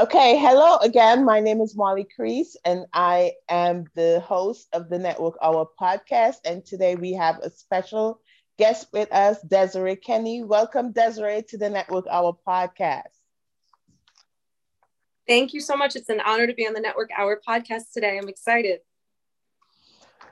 Okay, hello again. My name is Molly Crease, and I am the host of the Network Hour podcast. And today we have a special guest with us, Desiree Kinney. Welcome, Desiree, to the Network Hour podcast. Thank you so much. It's an honor to be on the Network Hour podcast today. I'm excited.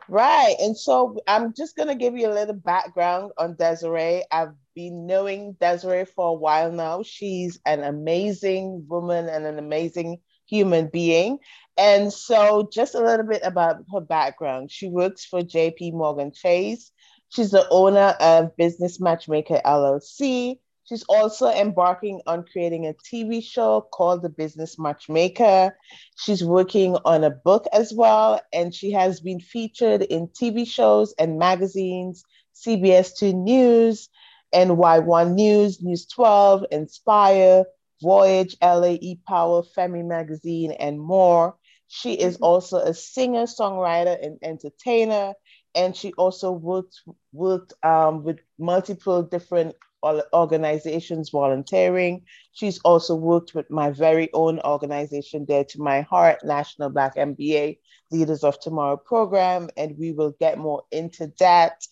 Right. And so I'm just going to give you a little background on Desiree. I've been knowing Desiree for a while now. She's an amazing woman and an amazing human being. And so, just a little bit about her background. She works for JP Morgan Chase. She's the owner of Business Matchmaker LLC. She's also embarking on creating a TV show called The Business Matchmaker. She's working on a book as well, and she has been featured in TV shows and magazines, CBS 2 News, NY1 News, News 12, Inspire, Voyage, LA E Power, Femi Magazine, and more. She is mm-hmm. also a singer, songwriter, and entertainer. And she also worked, worked um, with multiple different organizations volunteering. She's also worked with my very own organization, Dare to My Heart, National Black MBA Leaders of Tomorrow program, and we will get more into that.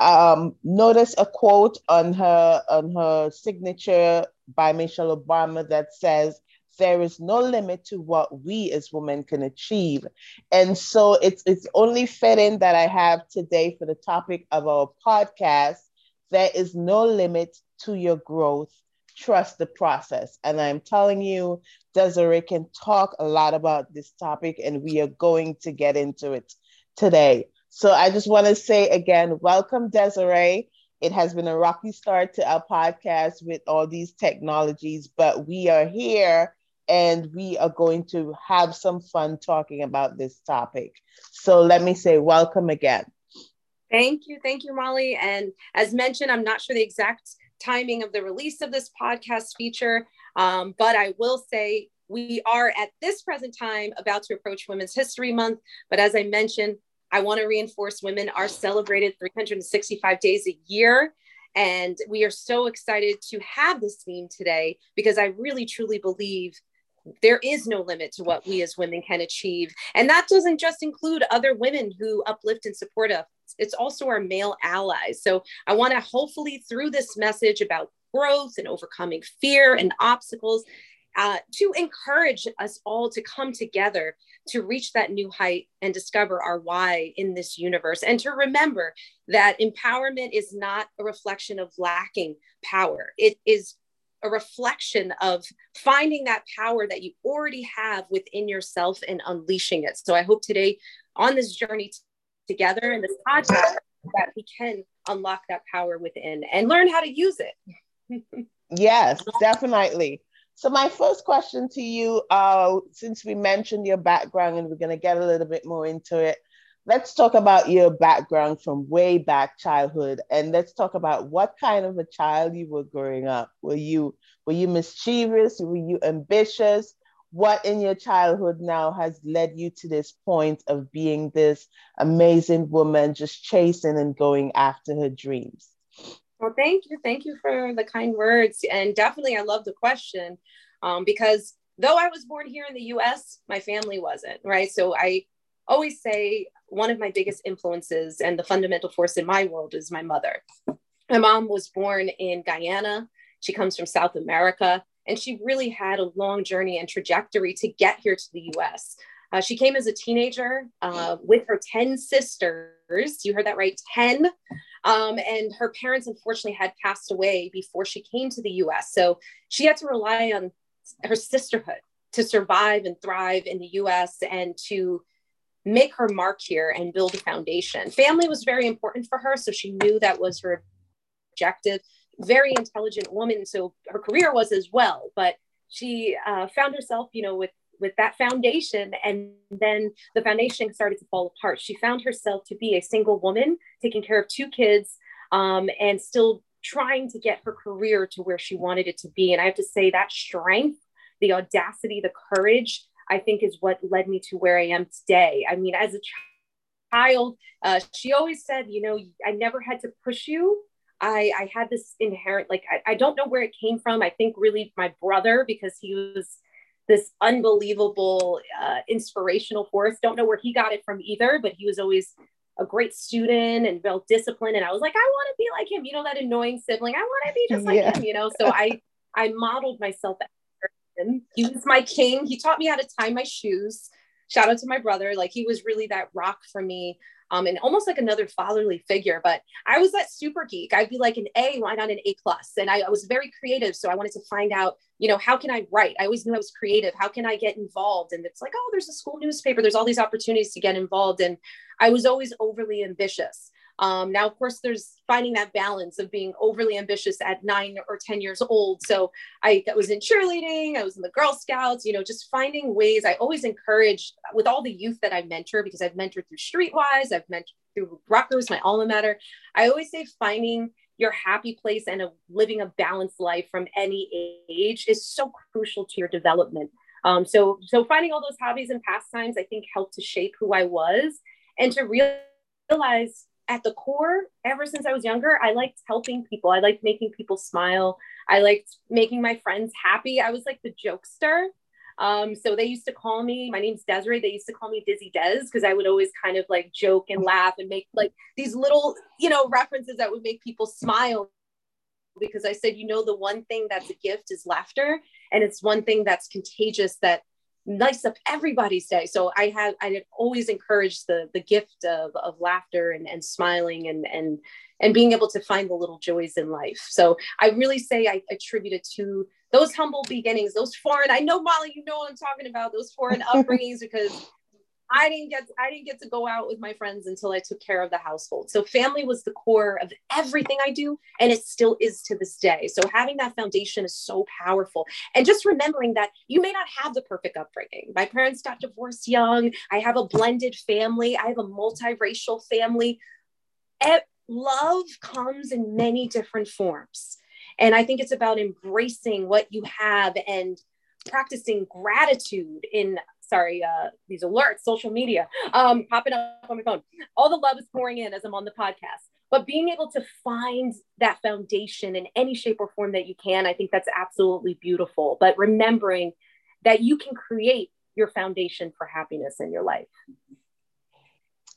Um, notice a quote on her on her signature by Michelle Obama that says, there is no limit to what we as women can achieve. And so it's it's only fitting that I have today for the topic of our podcast there is no limit to your growth. Trust the process. And I'm telling you, Desiree can talk a lot about this topic, and we are going to get into it today. So I just want to say again, welcome, Desiree. It has been a rocky start to our podcast with all these technologies, but we are here and we are going to have some fun talking about this topic. So let me say welcome again. Thank you. Thank you, Molly. And as mentioned, I'm not sure the exact timing of the release of this podcast feature, um, but I will say we are at this present time about to approach Women's History Month. But as I mentioned, I want to reinforce women are celebrated 365 days a year. And we are so excited to have this theme today because I really truly believe there is no limit to what we as women can achieve. And that doesn't just include other women who uplift and support us, it's also our male allies. So I want to hopefully, through this message about growth and overcoming fear and obstacles, uh, to encourage us all to come together to reach that new height and discover our why in this universe. And to remember that empowerment is not a reflection of lacking power, it is a reflection of finding that power that you already have within yourself and unleashing it. So I hope today on this journey together in this podcast that we can unlock that power within and learn how to use it. yes, definitely. So my first question to you, uh, since we mentioned your background and we're going to get a little bit more into it, let's talk about your background from way back childhood and let's talk about what kind of a child you were growing up were you were you mischievous were you ambitious what in your childhood now has led you to this point of being this amazing woman just chasing and going after her dreams? Well thank you. Thank you for the kind words. And definitely i love the question um, because though i was born here in the us my family wasn't right? So i always say one of my biggest influences and the fundamental force in my world is my mother. My mom was born in Guyana. She comes from South America, and she really had a long journey and trajectory to get here to the US. Uh, she came as a teenager uh, with her 10 sisters. You heard that right, 10. Um, and her parents, unfortunately, had passed away before she came to the US. So she had to rely on her sisterhood to survive and thrive in the US and to make her mark here and build a foundation. Family was very important for her, so she knew that was her objective. Very intelligent woman, so her career was as well. But she uh, found herself, you know, with with that foundation, and then the foundation started to fall apart. She found herself to be a single woman, taking care of two kids, um, and still trying to get her career to where she wanted it to be. And I have to say that strength, the audacity, the courage I think is what led me to where I am today. I mean, as a child, uh, she always said, you know, I never had to push you. I, I had this inherent, like, I, I don't know where it came from. I think really my brother, because he was this unbelievable uh, inspirational force. Don't know where he got it from either, but he was always a great student and well disciplined. And I was like, I want to be like him. You know, that annoying sibling. I want to be just like yeah. him. You know, so I I modeled myself after him. He was my king. He taught me how to tie my shoes. Shout out to my brother. Like he was really that rock for me um, and almost like another fatherly figure. But I was that super geek. I'd be like an A, why not an A plus? And I, I, was very creative, so I wanted to find out, you know, how can I write? I always knew I was creative. How can I get involved? And it's like, oh, there's a school newspaper. There's all these opportunities to get involved, and I was always overly ambitious. Um, now, of course, there's finding that balance of being overly ambitious at nine or 10 years old. So I, I was in cheerleading, I was in the Girl Scouts, you know, just finding ways. I always encourage with all the youth that I mentor, because I've mentored through Streetwise, I've mentored through Rutgers, my alma mater. I always say finding your happy place and a, living a balanced life from any age is so crucial to your development. Um, so, so finding all those hobbies and pastimes, I think helped to shape who I was and to realize at the core, ever since I was younger, I liked helping people. I liked making people smile. I liked making my friends happy. I was like the jokester. Um, so they used to call me, my name's Desiree. They used to call me Dizzy Des because I would always kind of like joke and laugh and make like these little, you know, references that would make people smile. Because I said, you know, the one thing that's a gift is laughter. And it's one thing that's contagious that nice up everybody's day. So I had I had always encouraged the the gift of of laughter and, and smiling and and and being able to find the little joys in life. So I really say I attribute it to those humble beginnings, those foreign. I know Molly, you know what I'm talking about, those foreign upbringings because I didn't get I didn't get to go out with my friends until I took care of the household. So family was the core of everything I do and it still is to this day. So having that foundation is so powerful. And just remembering that you may not have the perfect upbringing. My parents got divorced young. I have a blended family. I have a multiracial family. Love comes in many different forms. And I think it's about embracing what you have and practicing gratitude in sorry, uh, these alerts, social media, um, popping up on my phone. All the love is pouring in as I'm on the podcast. But being able to find that foundation in any shape or form that you can, I think that's absolutely beautiful. But remembering that you can create your foundation for happiness in your life.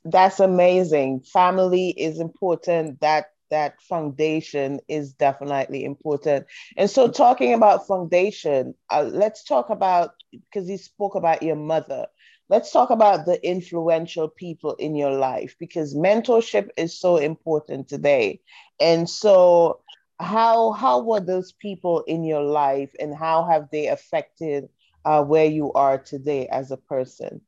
That's amazing. Family is important. That that foundation is definitely important. And so, talking about foundation, uh, let's talk about because you spoke about your mother. Let's talk about the influential people in your life because mentorship is so important today. And so, how how were those people in your life, and how have they affected uh, where you are today as a person?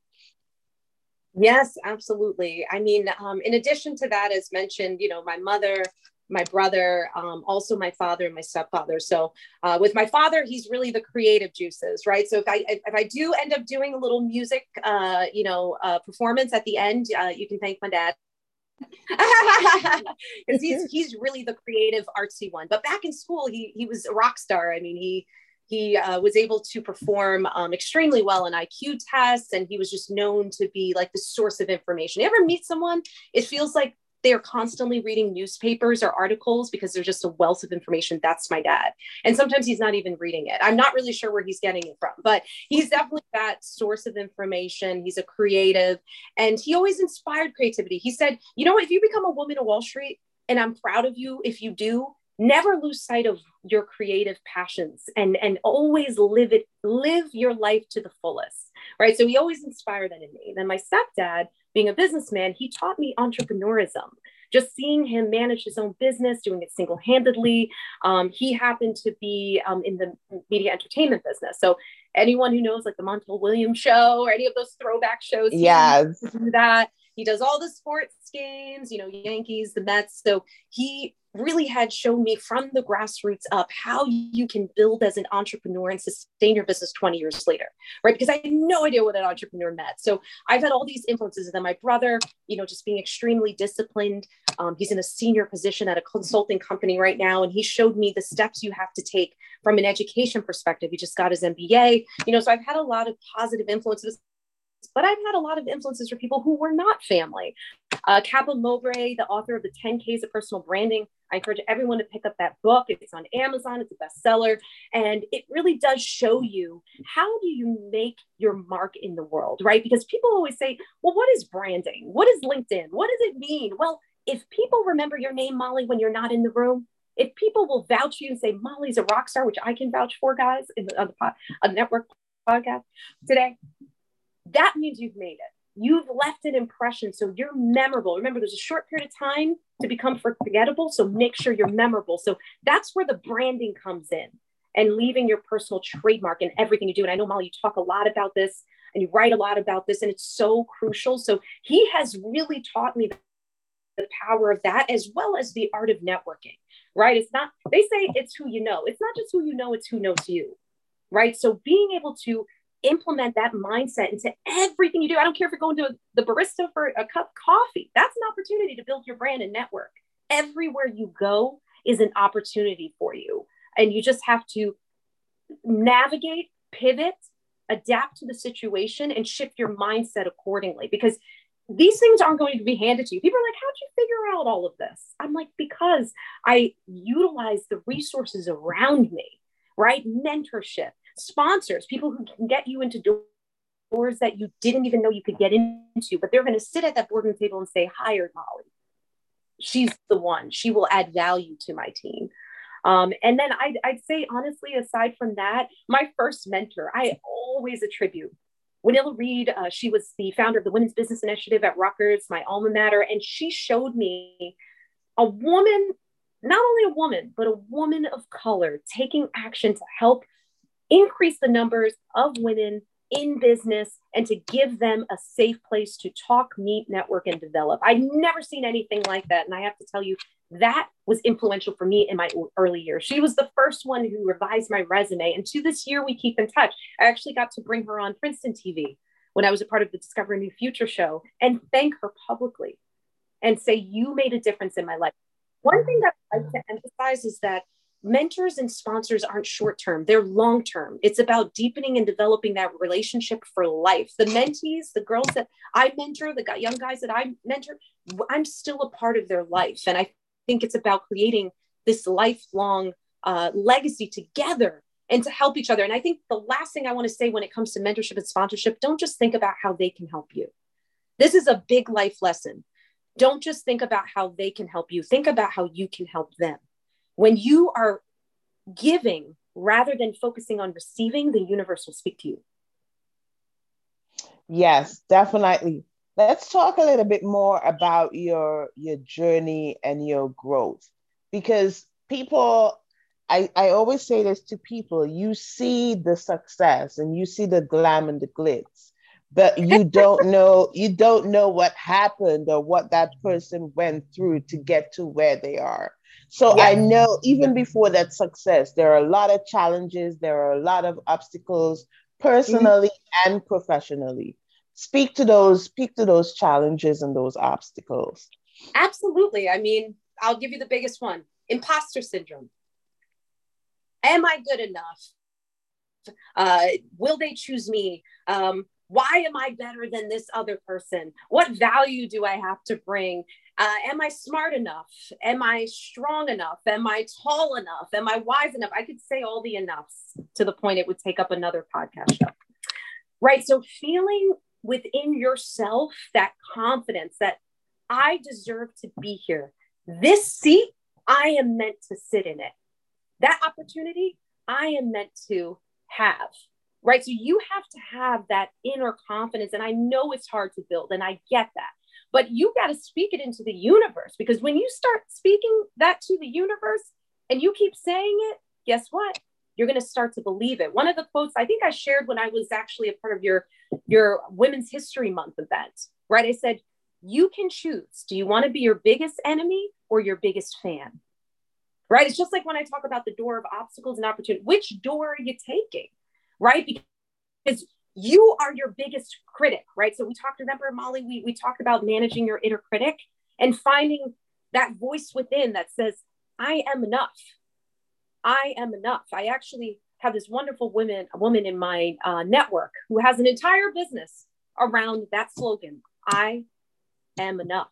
Yes, absolutely. I mean, um, in addition to that, as mentioned, you know, my mother, my brother, um, also my father and my stepfather. So uh, with my father, he's really the creative juices, right? So if I if I do end up doing a little music, uh, you know, uh, performance at the end, uh, you can thank my dad. Because he's he's really the creative artsy one. But back in school, he he was a rock star. I mean, he he uh, was able to perform um, extremely well in IQ tests, and he was just known to be like the source of information. You ever meet someone? It feels like they are constantly reading newspapers or articles because there's just a wealth of information. That's my dad. And sometimes he's not even reading it. I'm not really sure where he's getting it from, but he's definitely that source of information. He's a creative and he always inspired creativity. He said, you know, if you become a woman of Wall Street, and I'm proud of you if you do, never lose sight of your creative passions and and always live it live your life to the fullest right? So he always inspired that in me. Then my stepdad being a businessman he taught me entrepreneurism just seeing him manage his own business doing it single-handedly. Um, he happened to be um, in the media entertainment business. So anyone who knows like the montel williams show or any of those throwback shows yes. that. He does all the sports games you know yankees the mets. So he really had shown me from the grassroots up how you can build as an entrepreneur and sustain your business 20 years later, right? Because I had no idea what an entrepreneur meant. So I've had all these influences. And then my brother, you know, just being extremely disciplined. Um, he's in a senior position at a consulting company right now. And he showed me the steps you have to take from an education perspective. He just got his MBA, you know, so I've had a lot of positive influences but I've had a lot of influences for people who were not family. Uh, Kaplan Mobray, the author of the 10 Ks of personal branding, I encourage everyone to pick up that book. It's on Amazon, it's a bestseller, and it really does show you how do you make your mark in the world, right? Because people always say, well, what is branding? What is LinkedIn? What does it mean? Well, if people remember your name, Molly, when you're not in the room, if people will vouch you and say Molly's a rock star, which I can vouch for, guys, in the, on the pod, a network podcast today, that means you've made it. You've left an impression, so you're memorable. Remember, there's a short period of time to become forgettable, so make sure you're memorable. So that's where the branding comes in and leaving your personal trademark in everything you do. And I know, Molly, you talk a lot about this and you write a lot about this, and it's so crucial. So he has really taught me the power of that as well as the art of networking, right? It's not, they say it's who you know. It's not just who you know, it's who knows you, right? So being able to implement that mindset into everything you do. I don't care if you're going to the barista for a cup of coffee. That's an opportunity to build your brand and network. Everywhere you go is an opportunity for you. And you just have to navigate, pivot, adapt to the situation, and shift your mindset accordingly because these things aren't going to be handed to you. People are like, How'd you figure out all of this? I'm like, Because I utilize the resources around me, right? Mentorship, sponsors, people who can get you into doors that you didn't even know you could get into, but they're going to sit at that boardroom table and say, hired Molly. She's the one. She will add value to my team. Um, and then I'd, I'd say, honestly, aside from that, my first mentor, I always attribute Winilla Reed. Uh, she was the founder of the Women's Business Initiative at Rutgers, my alma mater, and she showed me a woman, not only a woman, but a woman of color taking action to help increase the numbers of women in business and to give them a safe place to talk, meet, network, and develop. I've never seen anything like that. And I have to tell you, that was influential for me in my early years. She was the first one who revised my resume. And to this year, we keep in touch. I actually got to bring her on Princeton TV when I was a part of the Discover New Future show and thank her publicly and say, You made a difference in my life. One thing that I like to emphasize is that mentors and sponsors aren't short term, they're long term. It's about deepening and developing that relationship for life. The mentees, the girls that I mentor, the young guys that I mentor, I'm still a part of their life. And I think it's about creating this lifelong uh, legacy together and to help each other. And I think the last thing I want to say when it comes to mentorship and sponsorship, don't just think about how they can help you. This is a big life lesson. Don't just think about how they can help you, think about how you can help them when you are giving rather than focusing on receiving, the universe will speak to you. Yes, definitely. Let's talk a little bit more about your your journey and your growth because people I, I always say this to people you see the success and you see the glam and the glitz but you don't know you don't know what happened or what that person went through to get to where they are so I know even before that success, there are a lot of challenges, there are a lot of obstacles personally mm-hmm. and professionally. Speak to those, speak to those challenges and those obstacles. Absolutely. I mean, I'll give you the biggest one imposter syndrome. Am I good enough? Uh, will they choose me? Um, why am I better than this other person? What value do I have to bring? Uh, am I smart enough? Am I strong enough? Am I tall enough? Am I wise enough? I could say all the enoughs to the point it would take up another podcast show. Right. So, feeling within yourself that confidence that I deserve to be here. This seat, I am meant to sit in it. That opportunity, I am meant to have right? So you have to have that inner confidence. And I know it's hard to build, and I get that. But you got to speak it into the universe because when you start speaking that to the universe and you keep saying it, guess what? You're going to start to believe it. One of the quotes I think I shared when I was actually a part of your your Women's History Month event, right? I said, "You can choose. Do you want to be your biggest enemy or your biggest fan?" Right? It's just like when I talk about the door of obstacles and opportunity. Which door are you taking? right? Because you are your biggest critic, right? So we talked, remember, Molly, we, we talked about managing your inner critic and finding that voice within that says, I am enough. I am enough. I actually have this wonderful woman, a woman in my uh, network who has an entire business around that slogan, I am enough.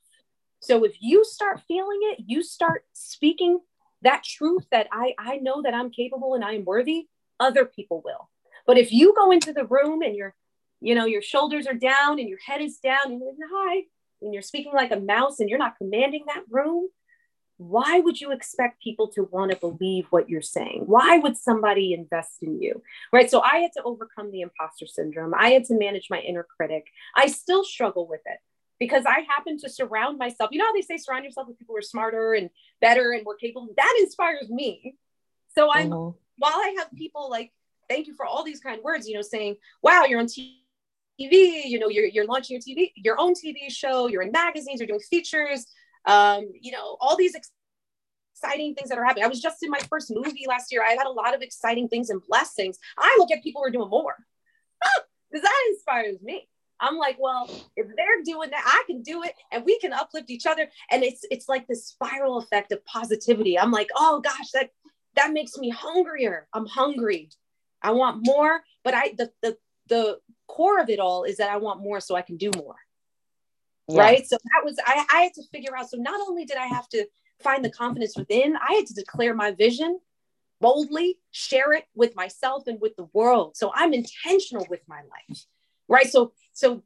So if you start feeling it, you start speaking that truth that I, I know that I'm capable and I am worthy, other people will. But if you go into the room and your, you know, your shoulders are down and your head is down and you're like, hi, and you're speaking like a mouse and you're not commanding that room, why would you expect people to want to believe what you're saying? Why would somebody invest in you? Right. So I had to overcome the imposter syndrome. I had to manage my inner critic. I still struggle with it because I happen to surround myself. You know how they say surround yourself with people who are smarter and better and more capable? That inspires me. So I'm, mm-hmm. while I have people like, thank you for all these kind words, you know, saying, wow, you're on TV, you know, you're, you're launching your TV, your own TV show, you're in magazines, you're doing features, um, you know, all these exciting things that are happening. I was just in my first movie last year. I had a lot of exciting things and blessings. I look at people who are doing more because that inspires me. I'm like, well, if they're doing that, I can do it and we can uplift each other. And it's it's like this spiral effect of positivity. I'm like, oh gosh, that that makes me hungrier. I'm hungry. I want more, but I the the the core of it all is that I want more so I can do more. Yeah. Right. So that was I, I had to figure out. So not only did I have to find the confidence within, I had to declare my vision boldly, share it with myself and with the world. So I'm intentional with my life. Right. So so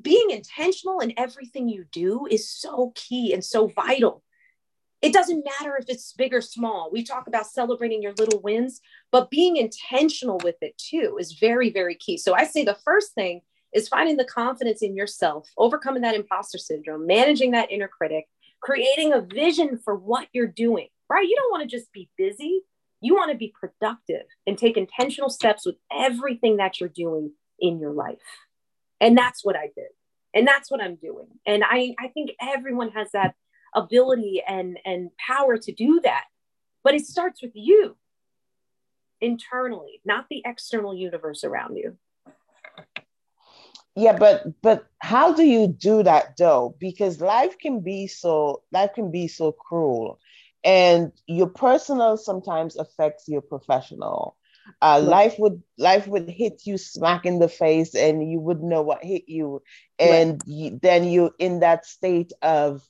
being intentional in everything you do is so key and so vital. It doesn't matter if it's big or small. We talk about celebrating your little wins, but being intentional with it too is very, very key. So I say the first thing is finding the confidence in yourself, overcoming that imposter syndrome, managing that inner critic, creating a vision for what you're doing, right? You don't want to just be busy. You want to be productive and take intentional steps with everything that you're doing in your life. And that's what I did. And that's what I'm doing. And I, I think everyone has that ability and, and power to do that. But it starts with you internally, not the external universe around you. Yeah, but but how do you do that though? Because life can be so life can be so cruel, and your personal sometimes affects your professional uh, life would life would hit you smack in the face and you wouldn't know what hit you and right. you, then you're in that state of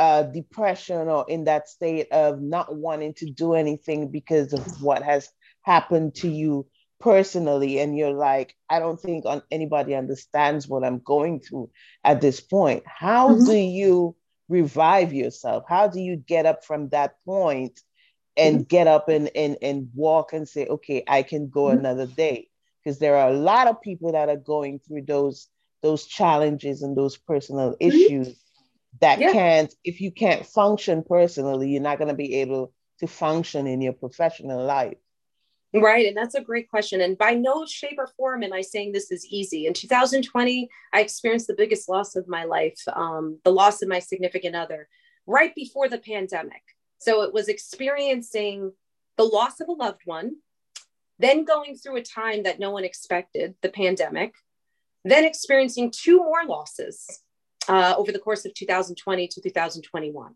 uh, depression or in that state of not wanting to do anything because of what has happened to you personally and you're like i don't think on anybody understands what i'm going through at this point how mm-hmm. do you revive yourself how do you get up from that point and mm-hmm. get up and, and and walk and say okay i can go mm-hmm. another day because there are a lot of people that are going through those those challenges and those personal mm-hmm. issues that yeah. can't if you can't function personally you're not going to be able to function in your professional life Right. And that's a great question. And by no shape or form am I saying this is easy. In 2020, I experienced the biggest loss of my life, um, the loss of my significant other, right before the pandemic. So it was experiencing the loss of a loved one, then going through a time that no one expected, the pandemic, then experiencing two more losses uh, over the course of 2020 to 2021.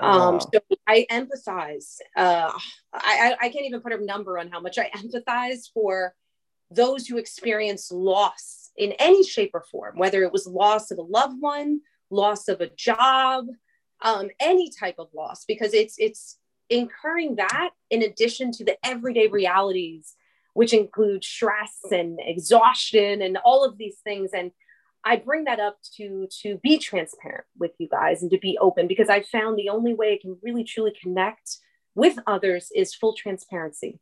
Um, wow. so I empathize. Uh, I, I can't even put a number on how much I empathize for those who experience loss in any shape or form, whether it was loss of a loved one, loss of a job, um, any type of loss because it's it's incurring that in addition to the everyday realities which include stress and exhaustion and all of these things and i bring that up to to be transparent with you guys and to be open because i found the only way i can really truly connect with others is full transparency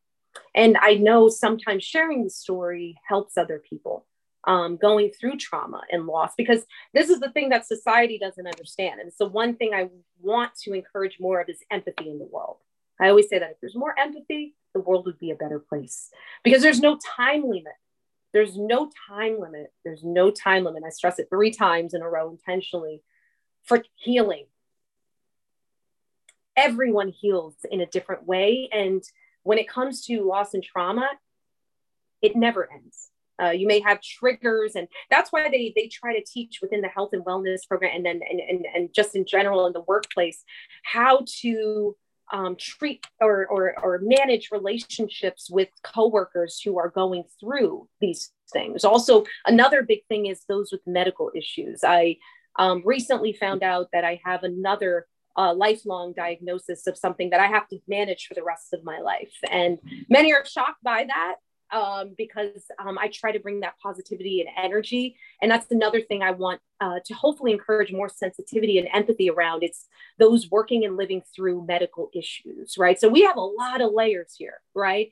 and i know sometimes sharing the story helps other people um, going through trauma and loss because this is the thing that society doesn't understand. And it's the one thing I want to encourage more of is empathy in the world. I always say that if there's more empathy, the world would be a better place because there's no time limit. There's no time limit. There's no time limit. I stress it three times in a row intentionally for healing. Everyone heals in a different way. And when it comes to loss and trauma, it never ends uh, you may have triggers, and that's why they they try to teach within the health and wellness program, and then and, and, and just in general in the workplace, how to um, treat or, or or manage relationships with coworkers who are going through these things. Also, another big thing is those with medical issues. I Um, recently found out that I have another uh, lifelong diagnosis of something that I have to manage for the rest of my life. And many are shocked by that um, because um, I try to bring that positivity and energy. And that's another thing I want uh, to hopefully encourage more sensitivity and empathy around. It's those working and living through medical issues, right? So we have a lot of layers here, right?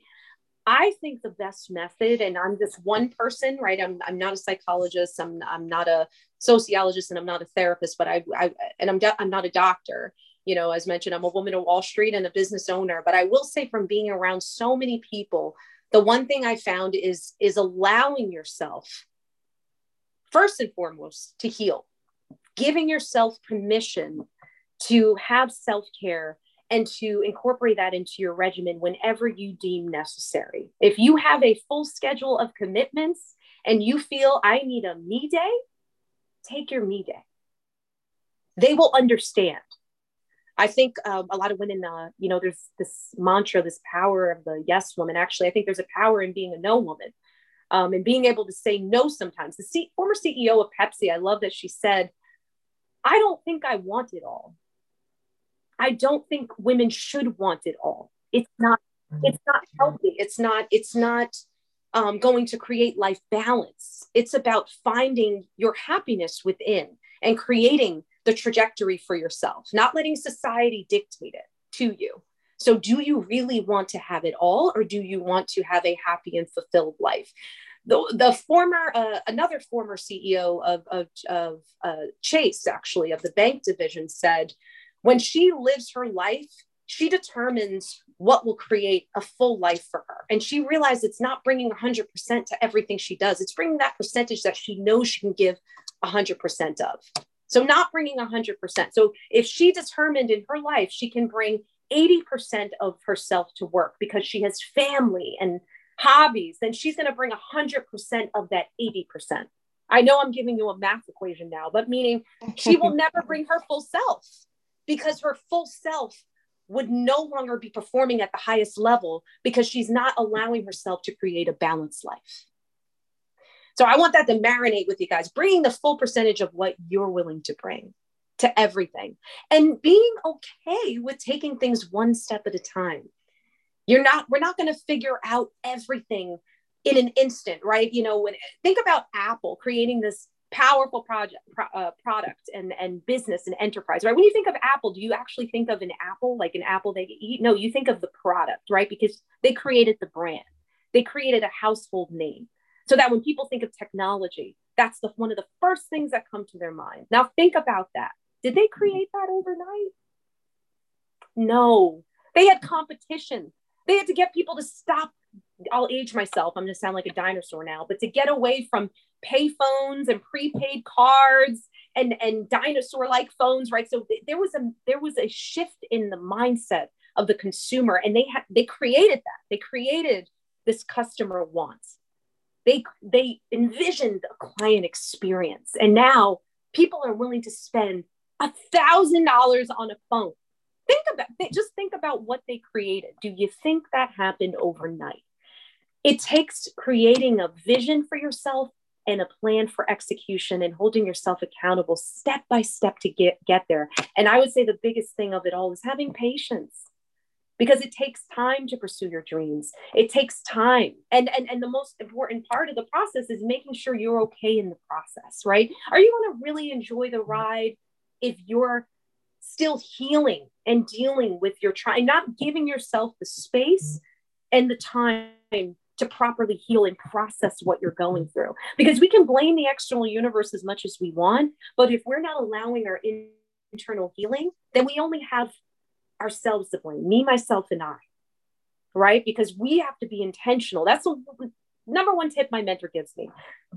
I think the best method, and I'm just one person, right? I'm, I'm not a psychologist, I'm, I'm not a sociologist, and I'm not a therapist, but I, I and I'm, I'm not a doctor. You know, as mentioned, I'm a woman of Wall Street and a business owner. But I will say, from being around so many people, the one thing I found is is allowing yourself, first and foremost, to heal, giving yourself permission to have self care and to incorporate that into your regimen whenever you deem necessary. If you have a full schedule of commitments and you feel I need a me day, take your me day. They will understand. I think uh, a lot of women, uh, you know, there's this mantra, this power of the yes woman. Actually, I think there's a power in being a no woman um, and being able to say no sometimes. The C- former CEO of Pepsi, I love that she said, I don't think I want it all. I don't think women should want it all. It's not. It's not healthy. It's not. It's not um, going to create life balance. It's about finding your happiness within and creating the trajectory for yourself, not letting society dictate it to you. So, do you really want to have it all, or do you want to have a happy and fulfilled life? The, the former, uh, another former CEO of, of, of uh, Chase, actually, of the bank division, said, when she lives her life, she determines what will create a full life for her. And she realized it's not bringing 100% to everything she does, it's bringing that percentage that she knows she can give 100% of. So, not bringing 100%. So, if she determined in her life she can bring 80% of herself to work because she has family and hobbies, then she's going to bring 100% of that 80%. I know I'm giving you a math equation now, but meaning she will never bring her full self because her full self would no longer be performing at the highest level because she's not allowing herself to create a balanced life. So I want that to marinate with you guys, bringing the full percentage of what you're willing to bring to everything. And being okay with taking things one step at a time. You're not, we're not going to figure out everything in an instant, right? You know, when think about Apple creating this powerful project pro, uh, product and and business and enterprise right? When you think of apple do you actually think of an apple like an apple they eat? No you think of the product right? Because they created the brand. They created a household name so that when people think of technology that's the one of the first things that come to their mind now think about that did they mm-hmm. create that overnight no they had competition they had to get people to stop I'll age myself. I'm going to sound like a dinosaur now, but to get away from payphones and prepaid cards and and dinosaur like phones, right? So there was a there was a shift in the mindset of the consumer, and they had they created that. They created this customer wants. They they envisioned a client experience, and now people are willing to spend a thousand dollars on a phone. Think about just think about what they created. Do you think that happened overnight? it takes creating a vision for yourself and a plan for execution and holding yourself accountable step by step to get get there and i would say the biggest thing of it all is having patience because it takes time to pursue your dreams. It takes time. And and, and the most important part of the process is making sure you're okay in the process right? Are you going to really enjoy the ride if you're still healing and dealing with your trying not giving yourself the space and the time to properly heal and process what you're going through. Because we can blame the external universe as much as we want, but if we're not allowing our internal healing, then we only have ourselves to blame me, myself, and I. Right? Because we have to be intentional. That's the number one tip my mentor gives me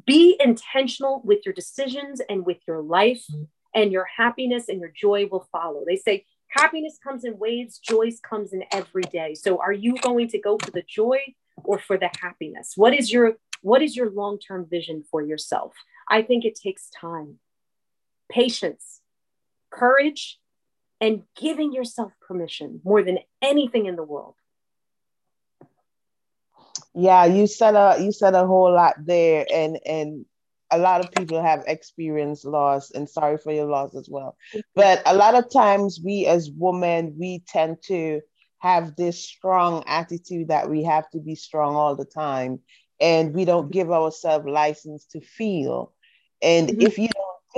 be intentional with your decisions and with your life, mm-hmm. and your happiness and your joy will follow. They say, Happiness comes in waves, joy comes in every day. So, are you going to go for the joy or for the happiness what is your what is your long-term vision for yourself i think it takes time patience courage and giving yourself permission more than anything in the world. Yeah you said a you said a whole lot there and and a lot of people have experienced loss and sorry for your loss as well. But a lot of times we as women we tend to have this strong attitude that we have to be strong all the time and we don't give ourselves license to feel. And mm-hmm. if you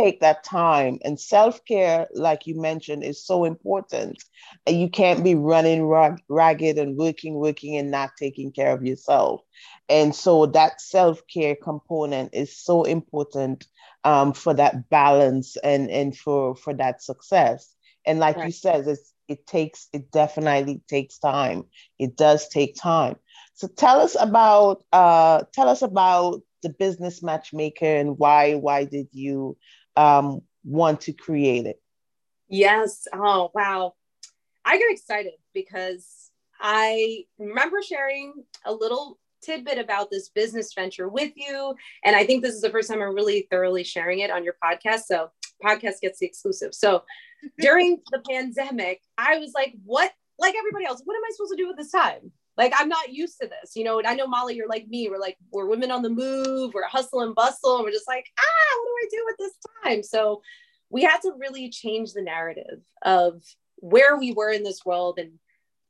take that time and self-care like you mentioned is so important. And you can't be running rag- ragged and working working and not taking care of yourself. And so that self-care component is so important um, for that balance and and for for that success. And like right. you said it's it takes it definitely takes time. It does take time. So tell us about uh tell us about the business matchmaker and why why did you um, want to create it? Yes. Oh, wow. I get excited because I remember sharing a little tidbit about this business venture with you. And I think this is the first time I'm really thoroughly sharing it on your podcast. So, podcast gets the exclusive. So, during the pandemic, I was like, what? Like everybody else, what am I supposed to do with this time? Like I'm not used to this, you know. And I know Molly, you're like me. We're like we're women on the move. We're hustle and bustle, and we're just like, ah, what do I do with this time? So we had to really change the narrative of where we were in this world and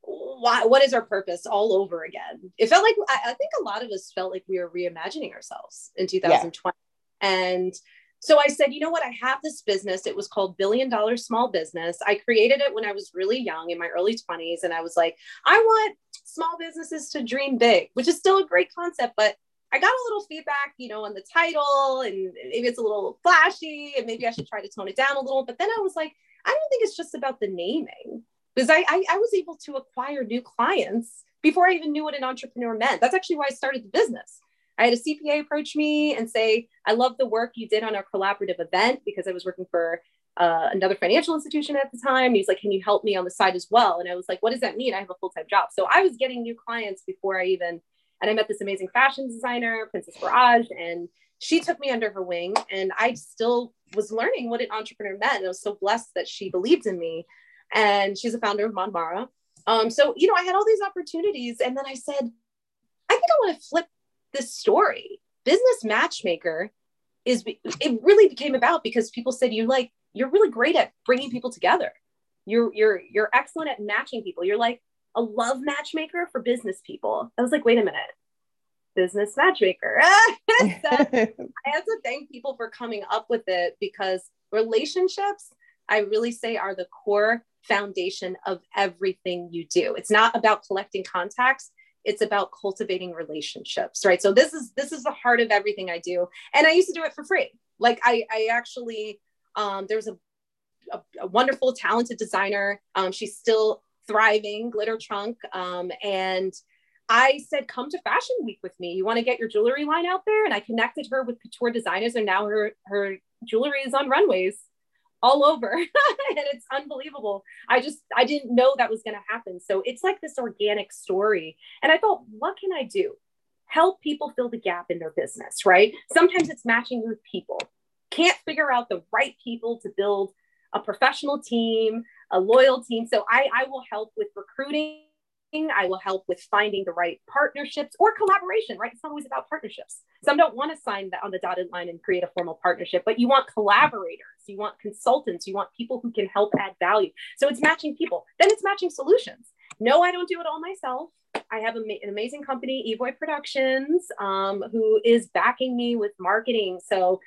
why, what is our purpose all over again. It felt like I, I think a lot of us felt like we were reimagining ourselves in 2020, yeah. and so I said, you know what? I have this business. It was called Billion Dollar Small Business. I created it when I was really young in my early 20s. And I was like, I want small businesses to dream big, which is still a great concept. But I got a little feedback, you know, on the title and maybe it's a little flashy and maybe I should try to tone it down a little. But then I was like, I don't think it's just about the naming because I, I, I was able to acquire new clients before I even knew what an entrepreneur meant. That's actually why I started the business I had a CPA approach me and say, I love the work you did on our collaborative event because I was working for uh, another financial institution at the time. He's like, Can you help me on the side as well? And I was like, What does that mean? I have a full time job. So I was getting new clients before I even, and I met this amazing fashion designer, Princess Barrage, and she took me under her wing. And I still was learning what an entrepreneur meant. And I was so blessed that she believed in me. And she's a founder of Monmara. Um, so, you know, I had all these opportunities. And then I said, I think I want to flip this story. Business matchmaker is it really became about because people said you like you're really great at bringing people together. You're you're you're excellent at matching people. You're like a love matchmaker for business people. I was like, wait a minute, business matchmaker. so I have to thank people for coming up with it because relationships, I really say, are the core foundation of everything you do. It's not about collecting contacts it's about cultivating relationships right? So this is this is the heart of everything i do. And i used to do it for free. Like i i actually um there's a, a, a wonderful talented designer. Um she's still thriving glitter trunk. Um and I said, come to Fashion Week with me. You want to get your jewelry line out there? And I connected her with couture designers, and now her her jewelry is on runways all over. And it's unbelievable. I just i didn't know that was going to happen. So it's like this organic story. And i thought what can i do? Help people fill the gap in their business right? Sometimes it's matching with people. Can't figure out the right people to build a professional team a loyal team. So i i will help with recruiting I will help with finding the right partnerships or collaboration, right? It's not always about partnerships. Some don't want to sign that on the dotted line and create a formal partnership, but you want collaborators, you want consultants, you want people who can help add value. So it's matching people. Then it's matching solutions. No, I don't do it all myself. I have an amazing company, Evoy Productions, um, who is backing me with marketing. So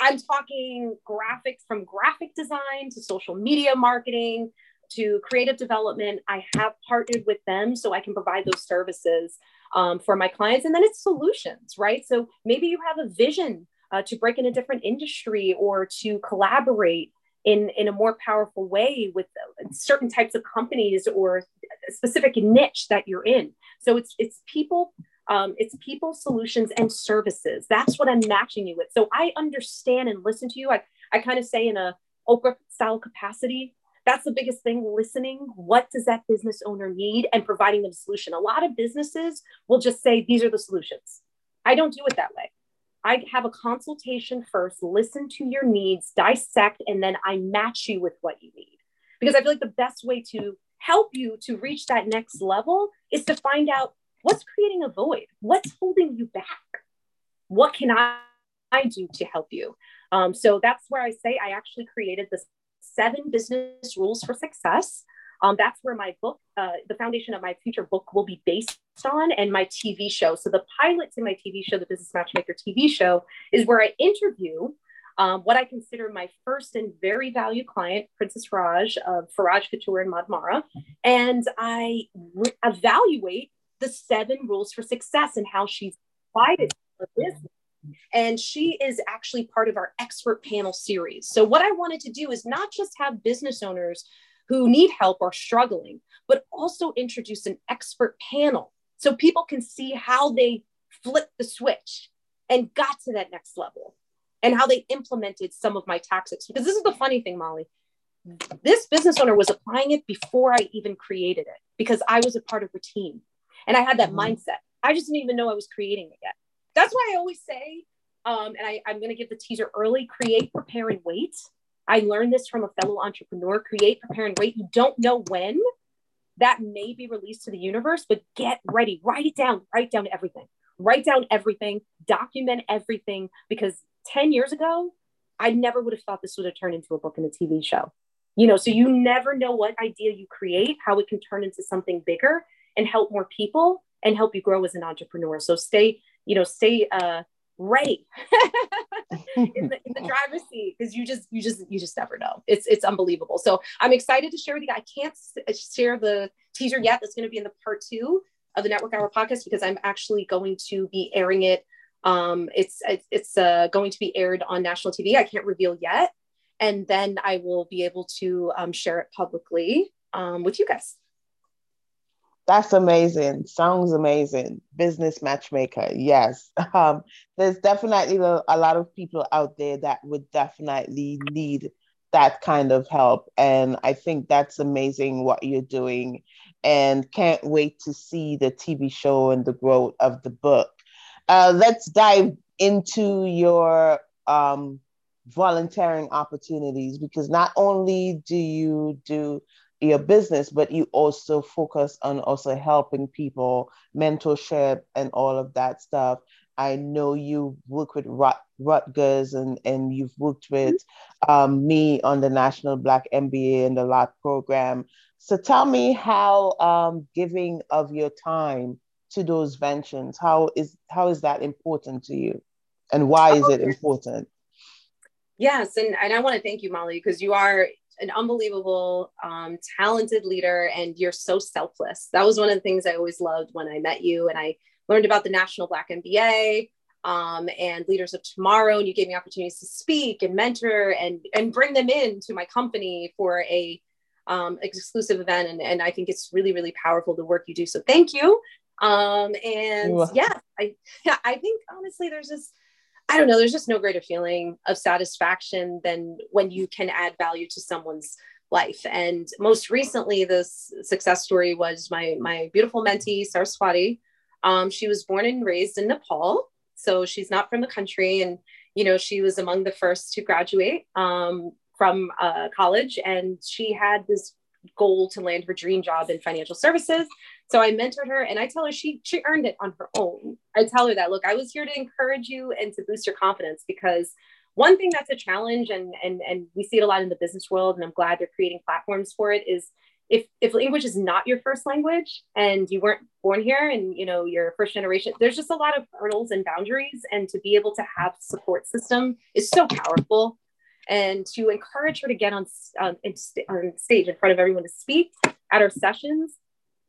I'm talking graphics from graphic design to social media marketing to creative development. I have partnered with them so I can provide those services um, for my clients. And then it's solutions, right? So maybe you have a vision uh, to break in a different industry or to collaborate in, in a more powerful way with certain types of companies or specific niche that you're in. So it's it's people um, it's people, solutions, and services. That's what I'm matching you with. So I understand and listen to you. I, I kind of say in a Oprah style capacity, that's the biggest thing listening. What does that business owner need? And providing them a solution. A lot of businesses will just say these are the solutions. I don't do it that way. I have a consultation first listen to your needs dissect and then i match you with what you need. Because i feel like the best way to help you to reach that next level is to find out what's creating a void what's holding you back what can i I do to help you? Um, so that's where I say I actually created the seven business rules for success. Um, that's where my book, uh, the foundation of my future book, will be based on, and my TV show. So the pilots in my TV show, the Business Matchmaker TV show, is where I interview um, what I consider my first and very valued client, Princess Raj of Faraj Couture and Madmara, and I re- evaluate the seven rules for success and how she's applied it to her business. And she is actually part of our expert panel series. So, what I wanted to do is not just have business owners who need help or struggling, but also introduce an expert panel so people can see how they flipped the switch and got to that next level and how they implemented some of my tactics. Because this is the funny thing, Molly. This business owner was applying it before I even created it because I was a part of her team and I had that mm-hmm. mindset. I just didn't even know I was creating it yet. That's why I always say, um, and I, I'm going to give the teaser early create, prepare, and wait. I learned this from a fellow entrepreneur create, prepare, and wait. You don't know when that may be released to the universe, but get ready, write it down, write down everything, write down everything, document everything, because 10 years ago, I never would have thought this would have turned into a book and a TV show. You know, so you never know what idea you create, how it can turn into something bigger and help more people and help you grow as an entrepreneur. So stay, you know, stay uh, ready in, the, in the driver's seat because you just you just you just never know. It's it's unbelievable. So i'm excited to share with you. I can't share the teaser yet. That's going to be in the part two of the network hour podcast because i'm actually going to be airing it um it's it's uh, going to be aired on national tv i can't reveal yet. And then i will be able to um, share it publicly um, with you guys that's amazing. Sounds amazing. Business matchmaker. Yes. Um, there's definitely a lot of people out there that would definitely need that kind of help. And I think that's amazing what you're doing. And can't wait to see the TV show and the growth of the book. Uh, let's dive into your um, volunteering opportunities because not only do you do your business, but you also focus on also helping people, mentorship, and all of that stuff. I know you work with Rut- Rutgers and, and you've worked with um, me on the National Black MBA and the LOT program. So tell me how um, giving of your time to those ventures, how is how is that important to you? And why is it important? Yes, and, and I want to thank you, Molly, because you are an unbelievable, um, talented leader, and you're so selfless. That was one of the things I always loved when I met you, and I learned about the National Black MBA um, and Leaders of Tomorrow, and you gave me opportunities to speak and mentor and and bring them in to my company for a um, exclusive event, and and I think it's really really powerful the work you do. So thank you. Um, and yeah, I yeah, I think honestly, there's just I don't know, there's just no greater feeling of satisfaction than when you can add value to someone's life. And most recently, this success story was my my beautiful mentee, Saraswati. Um, she was born and raised in Nepal, so she's not from the country, and you know she was among the first to graduate um, from uh, college, and she had this goal to land her dream job in financial services. So I mentored her and I tell her she she earned it on her own. I tell her that look, I was here to encourage you and to boost your confidence because one thing that's a challenge and and and we see it a lot in the business world and I'm glad they're creating platforms for it is if if English is not your first language and you weren't born here and you know you're first generation there's just a lot of hurdles and boundaries and to be able to have support system is so powerful and to encourage her to get on, on stage in front of everyone to speak at our sessions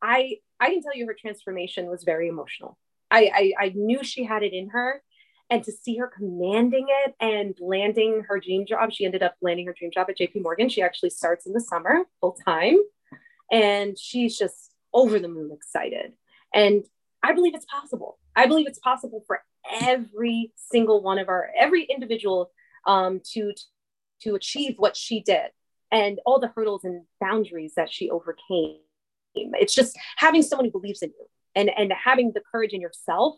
i i can tell you her transformation was very emotional. I, I i knew she had it in her and to see her commanding it and landing her dream job she ended up landing her dream job at jp morgan. She actually starts in the summer full time and she's just over the moon excited. And i believe it's possible. I believe it's possible for every single one of our every individual um, to to achieve what she did and all the hurdles and boundaries that she overcame. It's just having someone who believes in you and, and having the courage in yourself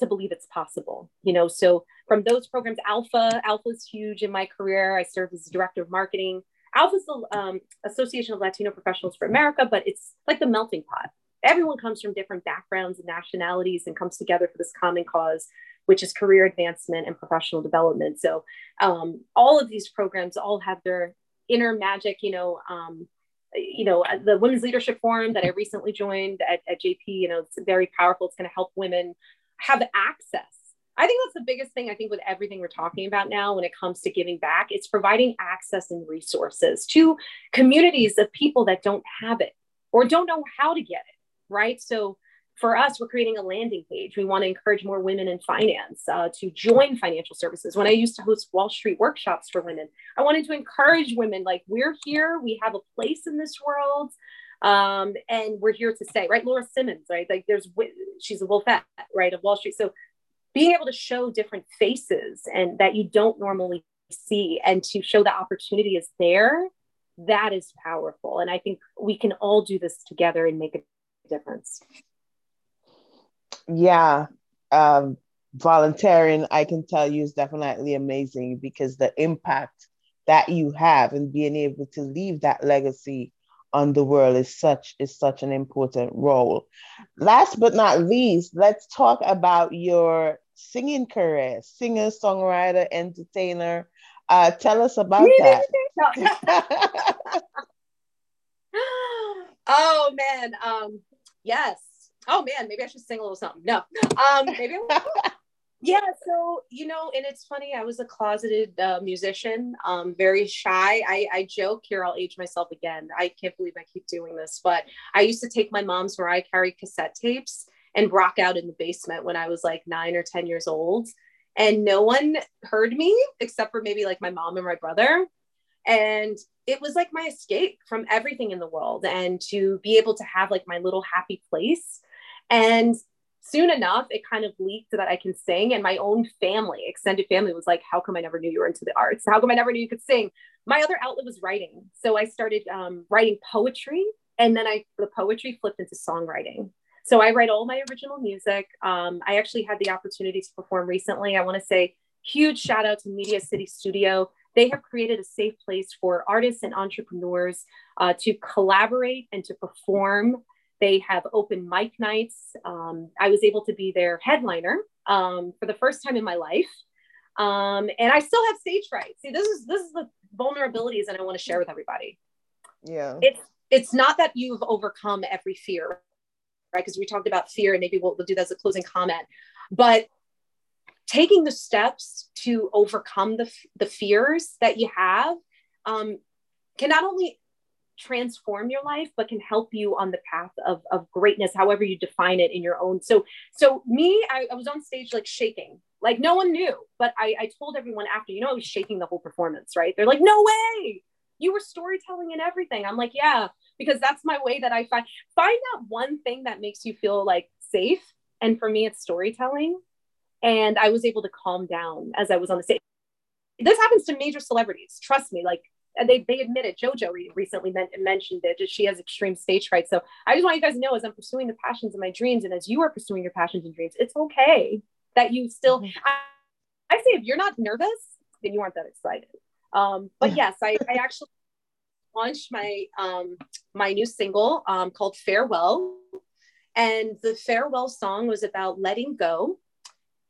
to believe it's possible, you know. So from those programs, ALPFA, ALPFA is huge in my career. I served as director of marketing. ALPFA is the um, Association of Latino Professionals for America, but it's like the melting pot. Everyone comes from different backgrounds and nationalities and comes together for this common cause which is career advancement and professional development. So um, all of these programs all have their inner magic, you know, um, you know, the Women's Leadership Forum that I recently joined at, at JP, you know, it's very powerful. It's going to help women have access. I think that's the biggest thing I think with everything we're talking about now when it comes to giving back, it's providing access and resources to communities of people that don't have it or don't know how to get it, right? So for us, we're creating a landing page. We want to encourage more women in finance uh, to join financial services. When I used to host Wall Street workshops for women, I wanted to encourage women like, we're here, we have a place in this world, um, and we're here to stay, right? Lauren Simmons, right? Like, there's, she's a wolfette, right, of Wall Street. So being able to show different faces and that you don't normally see and to show the opportunity is there, that is powerful. And I think we can all do this together and make a difference yeah, um, volunteering, I can tell you, is definitely amazing because the impact that you have and being able to leave that legacy on the world is such is such an important role. Last but not least, let's talk about your singing career, singer, songwriter, entertainer. Uh, tell us about that. oh man, um, yes oh man, maybe I should sing a little something. No, um, maybe. yeah. So you know, and it's funny. I was a closeted uh, musician, um, very shy. I, I joke here. I'll age myself again. I can't believe I keep doing this, but I used to take my mom's Mariah Carey cassette tapes and rock out in the basement when I was like nine or ten years old, and no one heard me except for maybe like my mom and my brother. And it was like my escape from everything in the world and to be able to have like my little happy place and soon enough, it kind of leaked so that I can sing. And my own family, extended family, was like, How come I never knew you were into the arts? How come I never knew you could sing? My other outlet was writing. So I started um, writing poetry. And then I, the poetry flipped into songwriting. So I write all my original music. Um, I actually had the opportunity to perform recently. I want to say huge shout out to Media City Studio. They have created a safe place for artists and entrepreneurs uh, to collaborate and to perform they have open mic nights. Um, I was able to be their headliner um, for the first time in my life. Um, and I still have stage fright. See, this is this is the vulnerabilities that I want to share with everybody. Yeah. It's it's not that you've overcome every fear, right? Because we talked about fear, and maybe we'll, we'll do that as a closing comment. But taking the steps to overcome the the fears that you have um, can not only transform your life but can help you on the path of, of greatness however you define it in your own. So so me I, I was on stage like shaking. Like no one knew but I, I told everyone after you know i was shaking the whole performance right? They're like no way! You were storytelling and everything. I'm like yeah because that's my way that i find find out one thing that makes you feel like safe and for me it's storytelling. And i was able to calm down as i was on the stage. This happens to major celebrities trust me like and they, they admitted jojo recently mentioned it she has extreme stage fright. So i just want you guys to know as i'm pursuing the passions of my dreams and as you are pursuing your passions and dreams it's okay that you still mm-hmm. I, I, say if you're not nervous then you aren't that excited. Um, but yes I, I actually launched my um, my new single um, called farewell. And the farewell song was about letting go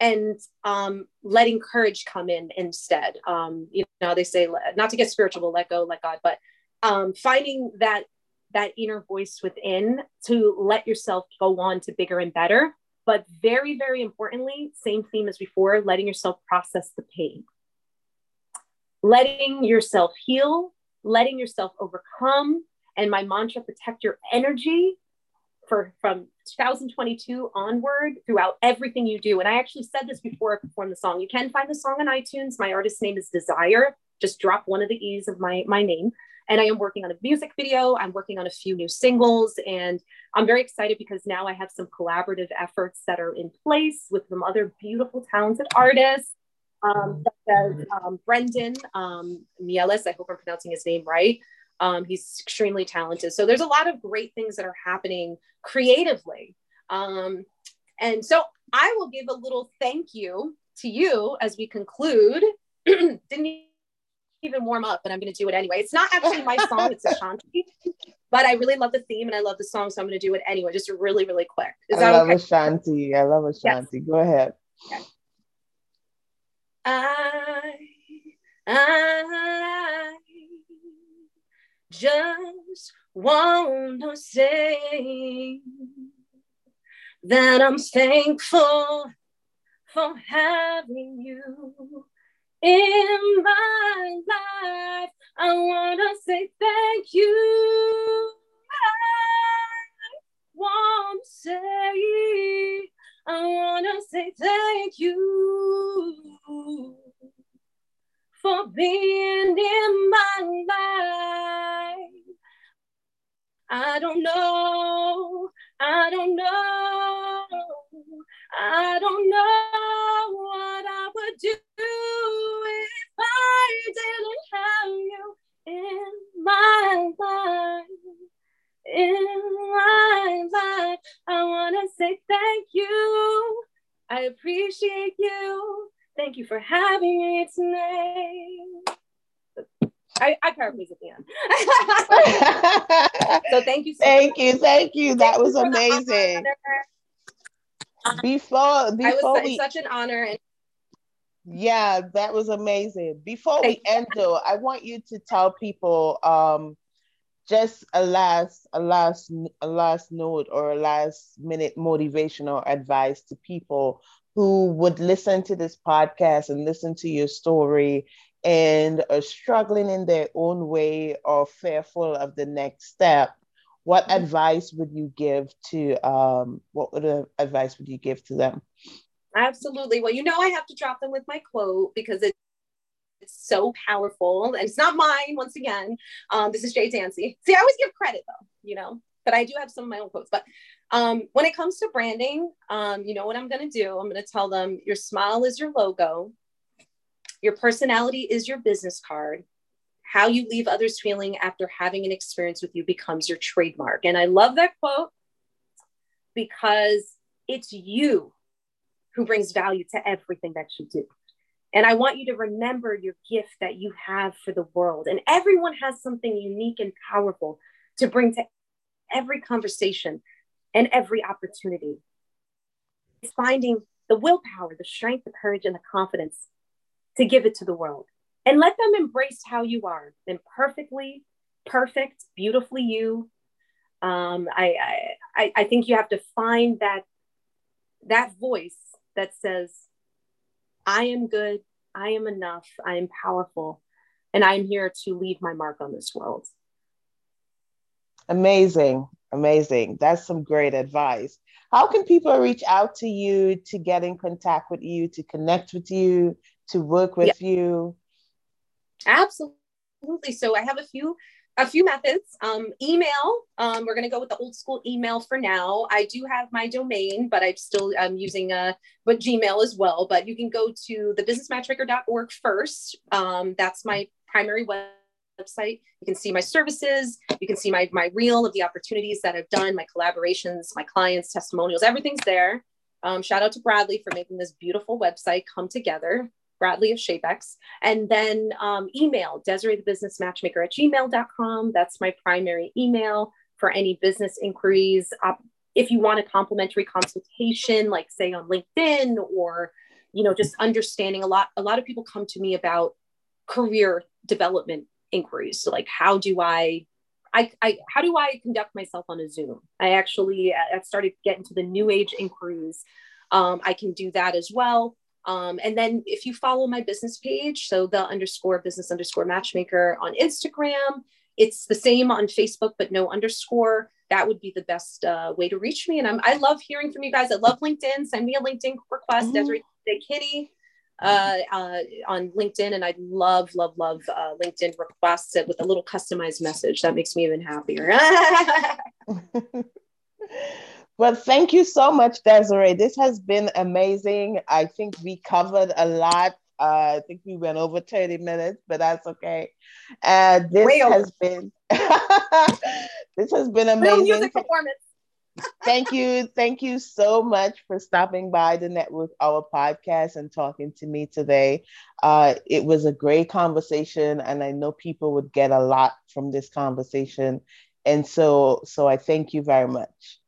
and um, letting courage come in instead. Um, you know, they say not to get spiritual, let go, let God, but um, finding that that inner voice within to let yourself go on to bigger and better. But very, very importantly, same theme as before, letting yourself process the pain, letting yourself heal, letting yourself overcome. And my mantra, protect your energy for from 2022 onward throughout everything you do. And I actually said this before I performed the song. You can find the song on iTunes. My artist's name is Desire. Just drop one of the E's of my, my name. And I am working on a music video. I'm working on a few new singles. And I'm very excited because now I have some collaborative efforts that are in place with some other beautiful, talented artists. Um, such as um, Brendan um, Mielis, I hope I'm pronouncing his name right. Um, he's extremely talented. So there's a lot of great things that are happening creatively. Um, and so I will give a little thank you to you as we conclude. Didn't even warm up, but I'm going to do it anyway. It's not actually my song, it's a Ashanti, but I really love the theme and I love the song, so I'm going to do it anyway, just really, really quick. Is I love okay? Ashanti. I love Ashanti. Yes. Go ahead. Okay. I, I just want to say that I'm thankful for having you in my life. I want to say thank you. I want to say, I want to say thank you for being in my life. I don't know, I don't know, I don't know what I would do if I didn't have you in my life. In my life, I want to say thank you. I appreciate you. Thank you for having me tonight. I, I paraphrase at the end. so thank you. So thank much. you. Thank you. That thank was you amazing. Before before was, we such an honor and yeah, that was amazing. Before thank we end though, I want you to tell people um just a last a last a last note or a last minute motivational advice to people who would listen to this podcast and listen to your story and are struggling in their own way or fearful of the next step, what mm-hmm. advice would you give to um, what would uh, advice would you give to them? Absolutely. Well, you know, I have to drop them with my quote because it's so powerful and it's not mine once again. Um, this is Jay Danzie. See, I always give credit though, you know, but I do have some of my own quotes. But um, when it comes to branding, um, you know what I'm going to do? I'm going to tell them your smile is your logo, your personality is your business card. How you leave others feeling after having an experience with you becomes your trademark. And I love that quote because it's you who brings value to everything that you do. And I want you to remember your gift that you have for the world. And everyone has something unique and powerful to bring to every conversation and every opportunity. It's finding the willpower, the strength, the courage, and the confidence to give it to the world. And let them embrace how you are. Imperfectly perfect beautifully you. Um, I, I i think you have to find that that voice that says i am good. I am enough. I am powerful. And i'm here to leave my mark on this world amazing amazing that's some great advice how can people reach out to you to get in contact with you to connect with you to work with yeah. you? Absolutely. So I have a few a few methods. Um, email. Um, we're going to go with the old school email for now. I do have my domain, but I'm still um, using a uh, but Gmail as well. But you can go to thebusinessmatchmaker.org first. Um, that's my primary website. You can see my services. You can see my my reel of the opportunities that I've done, my collaborations, my clients, testimonials. Everything's there. Um, shout out to Bradley for making this beautiful website come together. Bradley of Shapex. And then um, email, Desiree the Business Matchmaker at gmail.com. That's my primary email for any business inquiries. Uh, if you want a complimentary consultation, like say on LinkedIn or, you know, just understanding a lot, a lot of people come to me about career development inquiries. So like, how do I I, I, how do I conduct myself on a Zoom? I actually I started getting to the new age inquiries. Um, I can do that as well. Um, and then if you follow my business page, so the underscore business underscore matchmaker on Instagram, it's the same on Facebook, but no underscore. That would be the best uh, way to reach me. And I'm, I love hearing from you guys. I love LinkedIn. Send me a LinkedIn request, mm-hmm. Desiree Kinney uh, uh, on LinkedIn. And I love, love, love uh, LinkedIn requests with a little customized message. That makes me even happier. Well, thank you so much, Desiree. This has been amazing. I think we covered a lot. Uh, I think we went over 30 minutes, but that's okay. And uh, this has been this has been amazing. Real music performance. Thank you. Thank you so much for stopping by the Network Hour podcast and talking to me today. Uh, it was a great conversation, and I know people would get a lot from this conversation. And so, so I thank you very much.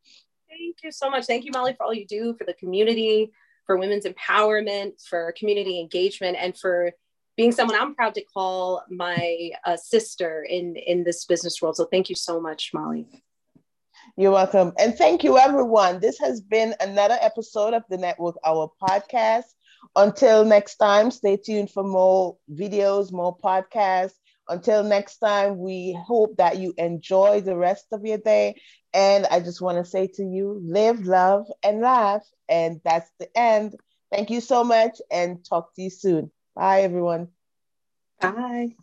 Thank you so much. Thank you, Molly, for all you do for the community. for women's empowerment, for community engagement, and for being someone I'm proud to call my uh, sister in in this business world. So thank you so much, Molly. You're welcome. And thank you, everyone. This has been another episode of the Network Hour podcast. Until next time, stay tuned for more videos, more podcasts. Until next time, we hope that you enjoy the rest of your day. And I just want to say to you live, love, and laugh. And that's the end. Thank you so much and talk to you soon. Bye, everyone. Bye.